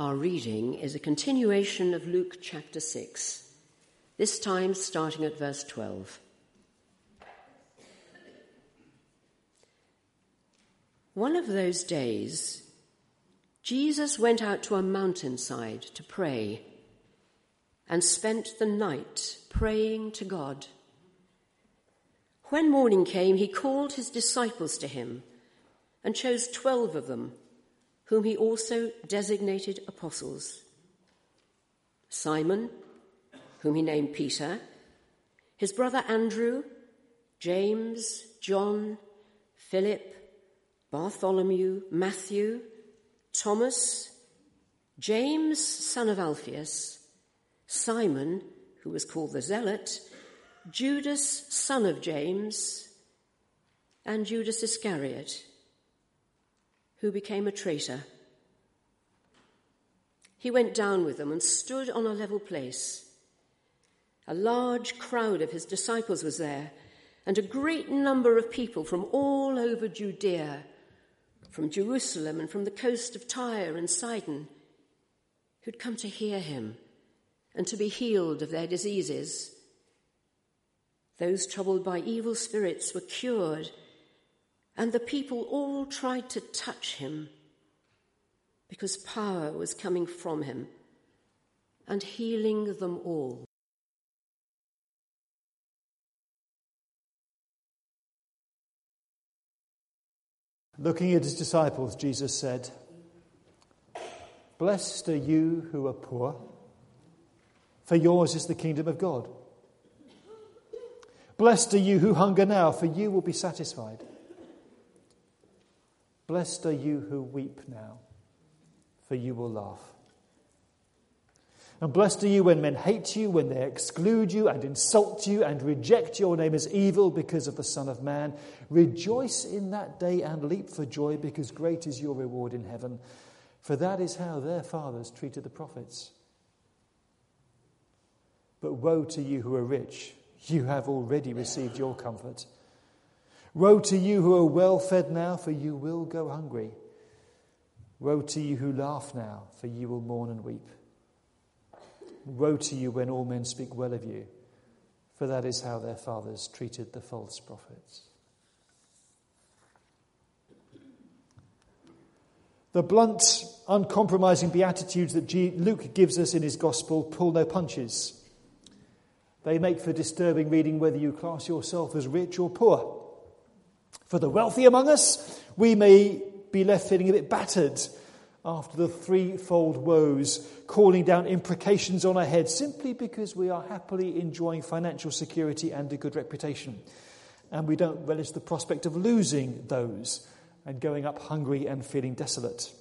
Our reading is a continuation of Luke chapter 6, this time starting at verse 12. One of those days, Jesus went out to a mountainside to pray and spent the night praying to God. When morning came, he called his disciples to him and chose twelve of them whom he also designated apostles. Simon, whom he named Peter, his brother Andrew, James, John, Philip, Bartholomew, Matthew, Thomas, James, son of Alphaeus, Simon, who was called the Zealot, Judas, son of James, and Judas Iscariot who became a traitor. He went down with them and stood on a level place. A large crowd of his disciples was there, and a great number of people from all over Judea, from Jerusalem and from the coast of Tyre and Sidon, who'd come to hear him and to be healed of their diseases. Those troubled by evil spirits were cured and the people all tried to touch him because power was coming from him and healing them all. Looking at his disciples, Jesus said, Blessed are you who are poor, for yours is the kingdom of God. Blessed are you who hunger now, for you will be satisfied. Blessed are you who weep now, for you will laugh. And blessed are you when men hate you, when they exclude you and insult you and reject your name as evil because of the Son of Man. Rejoice in that day and leap for joy, because great is your reward in heaven. For that is how their fathers treated the prophets. But woe to you who are rich, you have already received your comfort. Woe to you who are well fed now, for you will go hungry. Woe to you who laugh now, for you will mourn and weep. Woe to you when all men speak well of you, for that is how their fathers treated the false prophets. The blunt, uncompromising beatitudes that Luke gives us in his gospel pull no punches. They make for disturbing reading whether you class yourself as rich or poor. For the wealthy among us, we may be left feeling a bit battered after the threefold woes, calling down imprecations on our heads simply because we are happily enjoying financial security and a good reputation. And we don't relish the prospect of losing those and going up hungry and feeling desolate.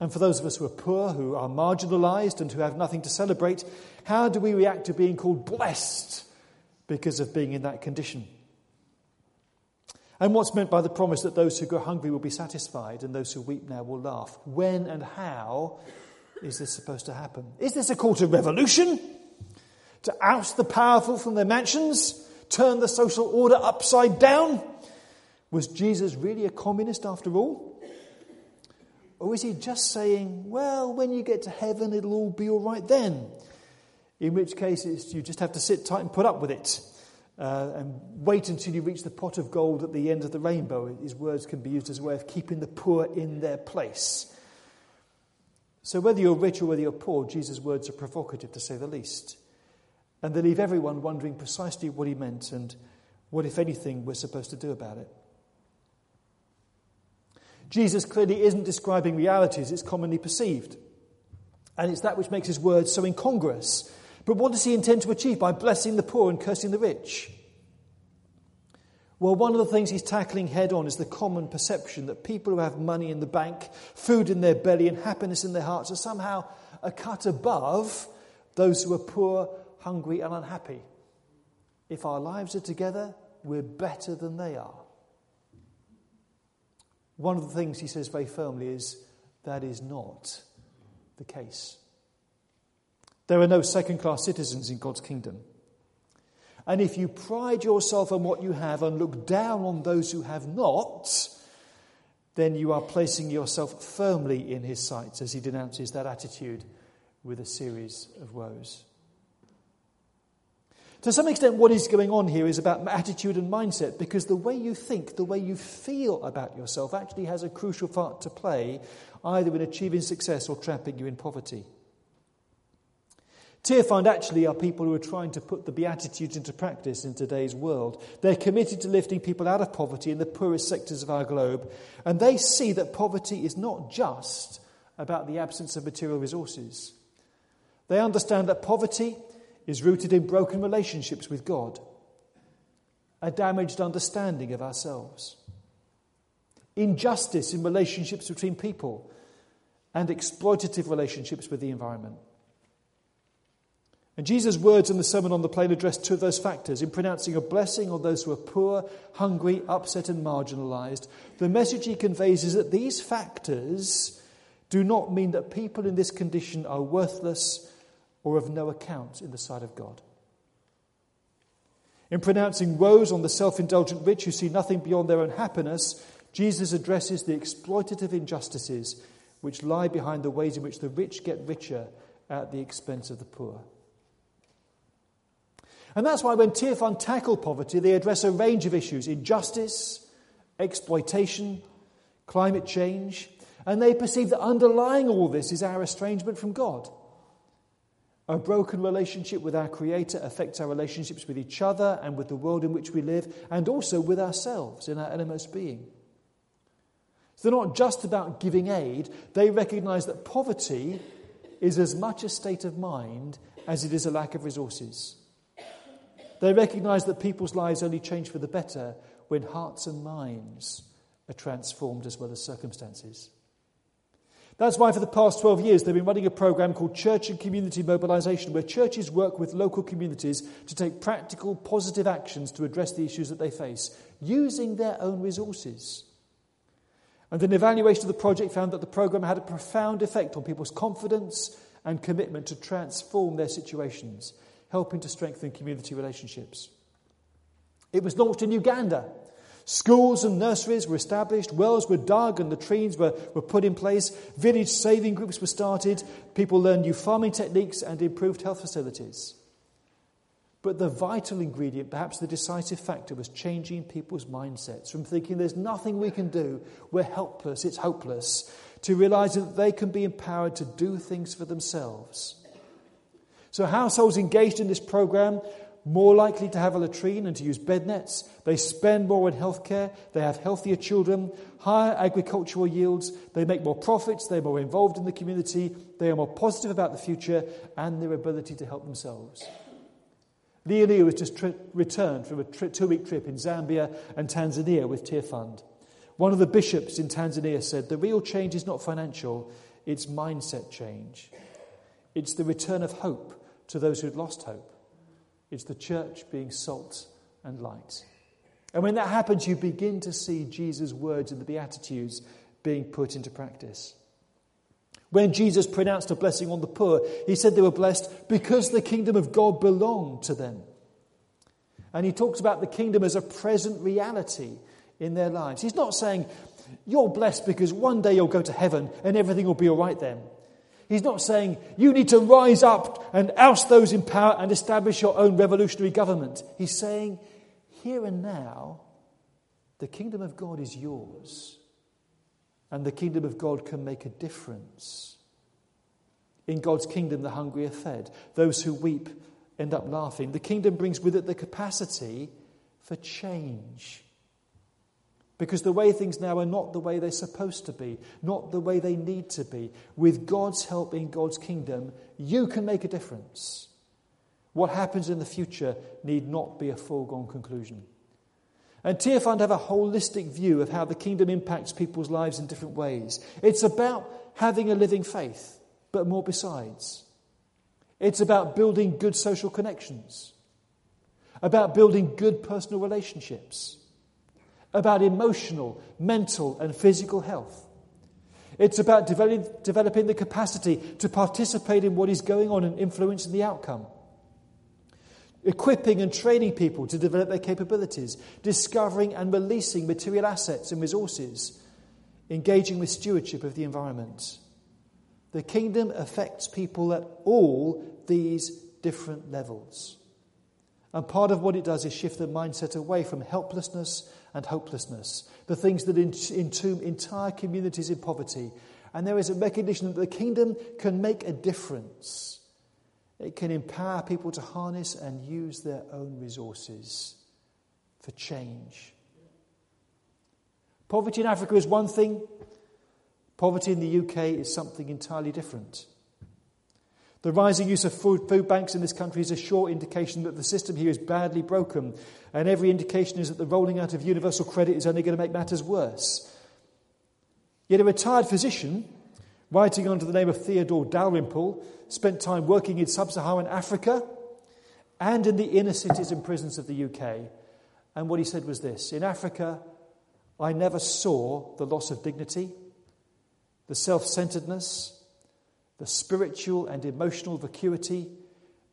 And for those of us who are poor, who are marginalized, and who have nothing to celebrate, how do we react to being called blessed because of being in that condition? And what's meant by the promise that those who go hungry will be satisfied and those who weep now will laugh? When and how is this supposed to happen? Is this a call to revolution? To oust the powerful from their mansions? Turn the social order upside down? Was Jesus really a communist after all? Or is he just saying, well, when you get to heaven, it'll all be all right then? In which case, you just have to sit tight and put up with it uh, and wait until you reach the pot of gold at the end of the rainbow. His words can be used as a way of keeping the poor in their place. So, whether you're rich or whether you're poor, Jesus' words are provocative to say the least. And they leave everyone wondering precisely what he meant and what, if anything, we're supposed to do about it. Jesus clearly isn't describing realities it's commonly perceived. And it's that which makes his words so incongruous but what does he intend to achieve by blessing the poor and cursing the rich? Well, one of the things he's tackling head on is the common perception that people who have money in the bank, food in their belly, and happiness in their hearts are somehow a cut above those who are poor, hungry, and unhappy. If our lives are together, we're better than they are. One of the things he says very firmly is that is not the case. There are no second class citizens in God's kingdom. And if you pride yourself on what you have and look down on those who have not, then you are placing yourself firmly in his sights as he denounces that attitude with a series of woes. To some extent, what is going on here is about attitude and mindset because the way you think, the way you feel about yourself actually has a crucial part to play either in achieving success or trapping you in poverty. Tearfund actually are people who are trying to put the Beatitudes into practice in today's world. They're committed to lifting people out of poverty in the poorest sectors of our globe, and they see that poverty is not just about the absence of material resources. They understand that poverty is rooted in broken relationships with God, a damaged understanding of ourselves, injustice in relationships between people, and exploitative relationships with the environment. And Jesus' words in the Sermon on the Plain address two of those factors. In pronouncing a blessing on those who are poor, hungry, upset, and marginalized, the message he conveys is that these factors do not mean that people in this condition are worthless or of no account in the sight of God. In pronouncing woes on the self indulgent rich who see nothing beyond their own happiness, Jesus addresses the exploitative injustices which lie behind the ways in which the rich get richer at the expense of the poor. And that's why when Tearfund tackle poverty, they address a range of issues injustice, exploitation, climate change, and they perceive that underlying all this is our estrangement from God. A broken relationship with our Creator affects our relationships with each other and with the world in which we live, and also with ourselves in our innermost being. So they're not just about giving aid, they recognize that poverty is as much a state of mind as it is a lack of resources. They recognize that people's lives only change for the better when hearts and minds are transformed as well as circumstances. That's why, for the past 12 years, they've been running a program called Church and Community Mobilization, where churches work with local communities to take practical, positive actions to address the issues that they face, using their own resources. And an evaluation of the project found that the program had a profound effect on people's confidence and commitment to transform their situations helping to strengthen community relationships. It was launched in Uganda. Schools and nurseries were established, wells were dug, and latrines were, were put in place. Village saving groups were started. People learned new farming techniques and improved health facilities. But the vital ingredient, perhaps the decisive factor, was changing people's mindsets from thinking there's nothing we can do, we're helpless, it's hopeless, to realizing that they can be empowered to do things for themselves so, households engaged in this program more likely to have a latrine and to use bed nets. They spend more on healthcare. They have healthier children, higher agricultural yields. They make more profits. They're more involved in the community. They are more positive about the future and their ability to help themselves. Leah Leah has just tri- returned from a tri- two week trip in Zambia and Tanzania with Tearfund. One of the bishops in Tanzania said the real change is not financial, it's mindset change. It's the return of hope to those who'd lost hope. It's the church being salt and light. And when that happens, you begin to see Jesus' words in the Beatitudes being put into practice. When Jesus pronounced a blessing on the poor, he said they were blessed because the kingdom of God belonged to them. And he talks about the kingdom as a present reality in their lives. He's not saying, You're blessed because one day you'll go to heaven and everything will be all right then. He's not saying you need to rise up and oust those in power and establish your own revolutionary government. He's saying, here and now, the kingdom of God is yours. And the kingdom of God can make a difference. In God's kingdom, the hungry are fed. Those who weep end up laughing. The kingdom brings with it the capacity for change. Because the way things now are not the way they're supposed to be, not the way they need to be. With God's help in God's kingdom, you can make a difference. What happens in the future need not be a foregone conclusion. And Tearfund have a holistic view of how the kingdom impacts people's lives in different ways. It's about having a living faith, but more besides. It's about building good social connections, about building good personal relationships about emotional, mental, and physical health. It's about develop, developing the capacity to participate in what is going on and influencing the outcome. Equipping and training people to develop their capabilities, discovering and releasing material assets and resources. engaging with stewardship of the environment. The kingdom affects people at all these different levels. And part of what it does is shift the mindset away from helplessness and hopelessness, the things that entomb entire communities in poverty. And there is a recognition that the kingdom can make a difference. It can empower people to harness and use their own resources for change. Poverty in Africa is one thing, poverty in the UK is something entirely different. The rising use of food, food, banks in this country is a sure indication that the system here is badly broken, and every indication is that the rolling out of universal credit is only going to make matters worse. Yet a retired physician, writing under the name of Theodore Dalrymple, spent time working in sub Saharan Africa and in the inner cities and prisons of the UK. And what he said was this In Africa, I never saw the loss of dignity, the self centeredness, the spiritual and emotional vacuity,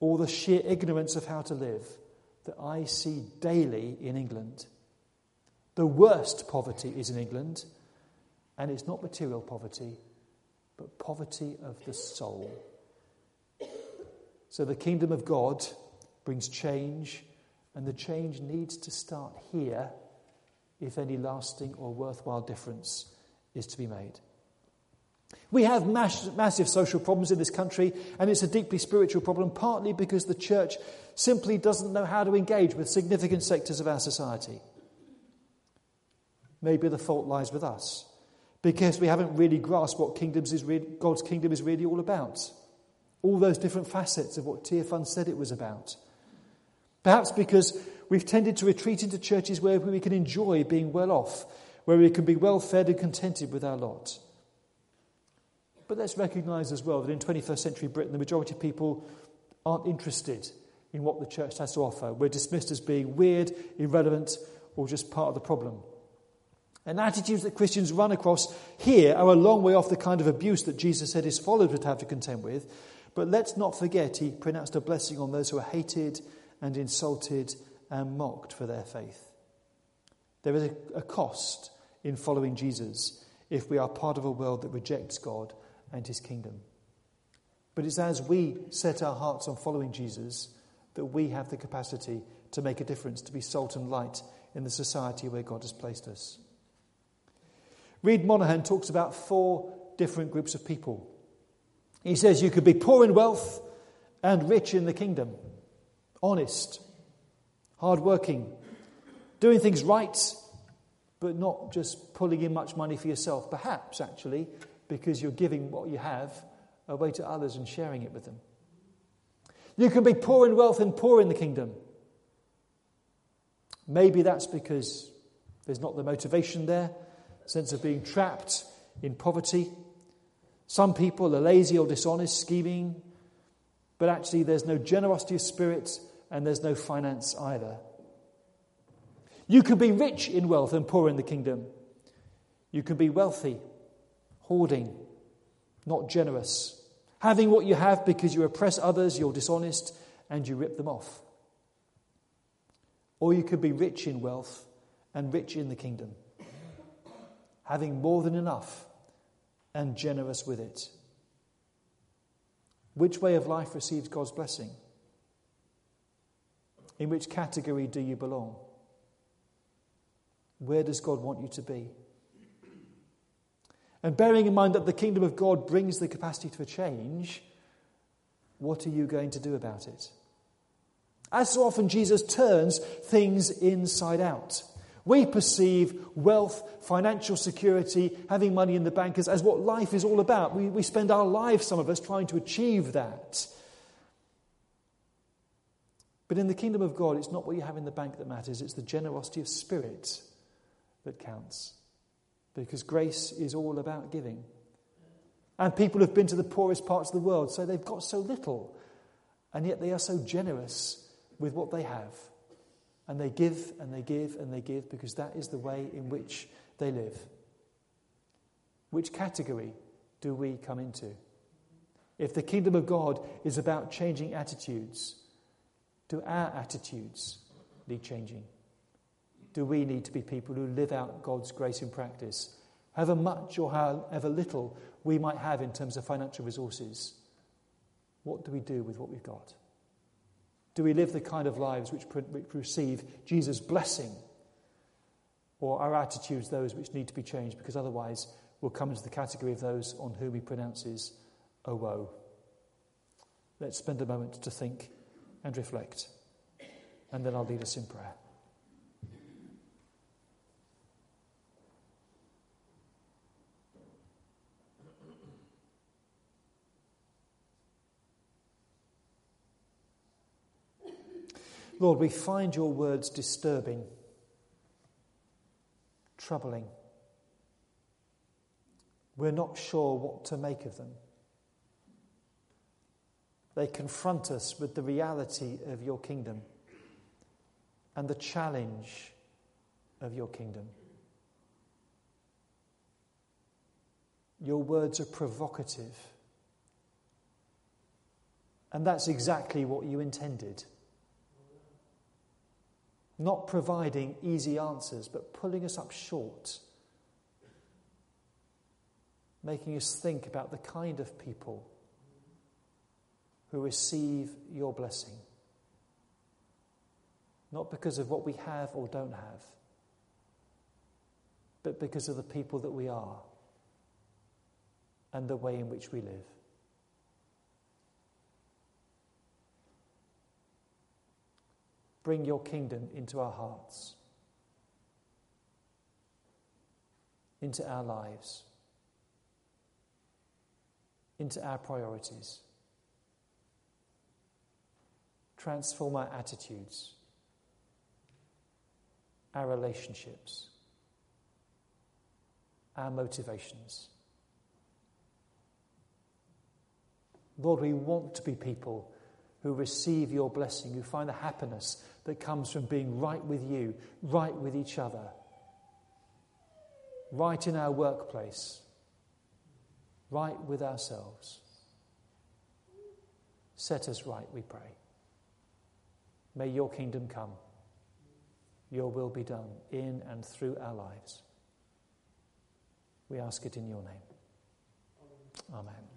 or the sheer ignorance of how to live that I see daily in England. The worst poverty is in England, and it's not material poverty, but poverty of the soul. So the kingdom of God brings change, and the change needs to start here if any lasting or worthwhile difference is to be made. We have mass, massive social problems in this country, and it's a deeply spiritual problem, partly because the church simply doesn't know how to engage with significant sectors of our society. Maybe the fault lies with us, because we haven't really grasped what really, God's kingdom is really all about. All those different facets of what Tearfund said it was about. Perhaps because we've tended to retreat into churches where we can enjoy being well off, where we can be well fed and contented with our lot. But let's recognize as well that in 21st century Britain, the majority of people aren't interested in what the church has to offer. We're dismissed as being weird, irrelevant, or just part of the problem. And attitudes that Christians run across here are a long way off the kind of abuse that Jesus said his followers would have to contend with. But let's not forget he pronounced a blessing on those who are hated and insulted and mocked for their faith. There is a cost in following Jesus if we are part of a world that rejects God and his kingdom. But it's as we set our hearts on following Jesus that we have the capacity to make a difference, to be salt and light in the society where God has placed us. Reed Monaghan talks about four different groups of people. He says you could be poor in wealth and rich in the kingdom, honest, hardworking, doing things right, but not just pulling in much money for yourself. Perhaps, actually, because you're giving what you have away to others and sharing it with them. You can be poor in wealth and poor in the kingdom. Maybe that's because there's not the motivation there, sense of being trapped in poverty. Some people are lazy or dishonest, scheming, but actually there's no generosity of spirit and there's no finance either. You can be rich in wealth and poor in the kingdom. You can be wealthy hoarding, not generous, having what you have because you oppress others, you're dishonest, and you rip them off. Or you could be rich in wealth and rich in the kingdom, having more than enough and generous with it. Which way of life receives God's blessing? In which category do you belong? Where does God want you to be? And bearing in mind that the kingdom of God brings the capacity for change, what are you going to do about it? As so often, Jesus turns things inside out. We perceive wealth, financial security, having money in the bank as, as what life is all about. We, we spend our lives, some of us, trying to achieve that. But in the kingdom of God, it's not what you have in the bank that matters, it's the generosity of spirit that counts because grace is all about giving. And people have been to the poorest parts of the world, so they've got so little, and yet they are so generous with what they have. And they give and they give and they give because that is the way in which they live. Which category do we come into? If the kingdom of God is about changing attitudes, do our attitudes need changing? Do we need to be people who live out God's grace in practice however much or however little we might have in terms of financial resources, what do we do with what we've got? Do we live the kind of lives which, receive Jesus' blessing? Or are attitudes those which need to be changed because otherwise we'll come into the category of those on whom he pronounces a woe? Let's spend a moment to think and reflect, and then I'll lead us in prayer. Lord, we find your words disturbing, troubling. We're not sure what to make of them. They confront us with the reality of your kingdom and the challenge of your kingdom. Your words are provocative. And that's exactly what you intended. Not providing easy answers, but pulling us up short, making us think about the kind of people who receive your blessing. Not because of what we have or don't have, but because of the people that we are and the way in which we live. Bring your kingdom into our hearts, into our lives, into our priorities. Transform our attitudes, our relationships, our motivations. Lord, we want to be people who receive your blessing, who find the happiness that comes from being right with you, right with each other, right in our workplace, right with ourselves. Set us right, we pray. May your kingdom come, your will be done in and through our lives. We ask it in your name. Amen.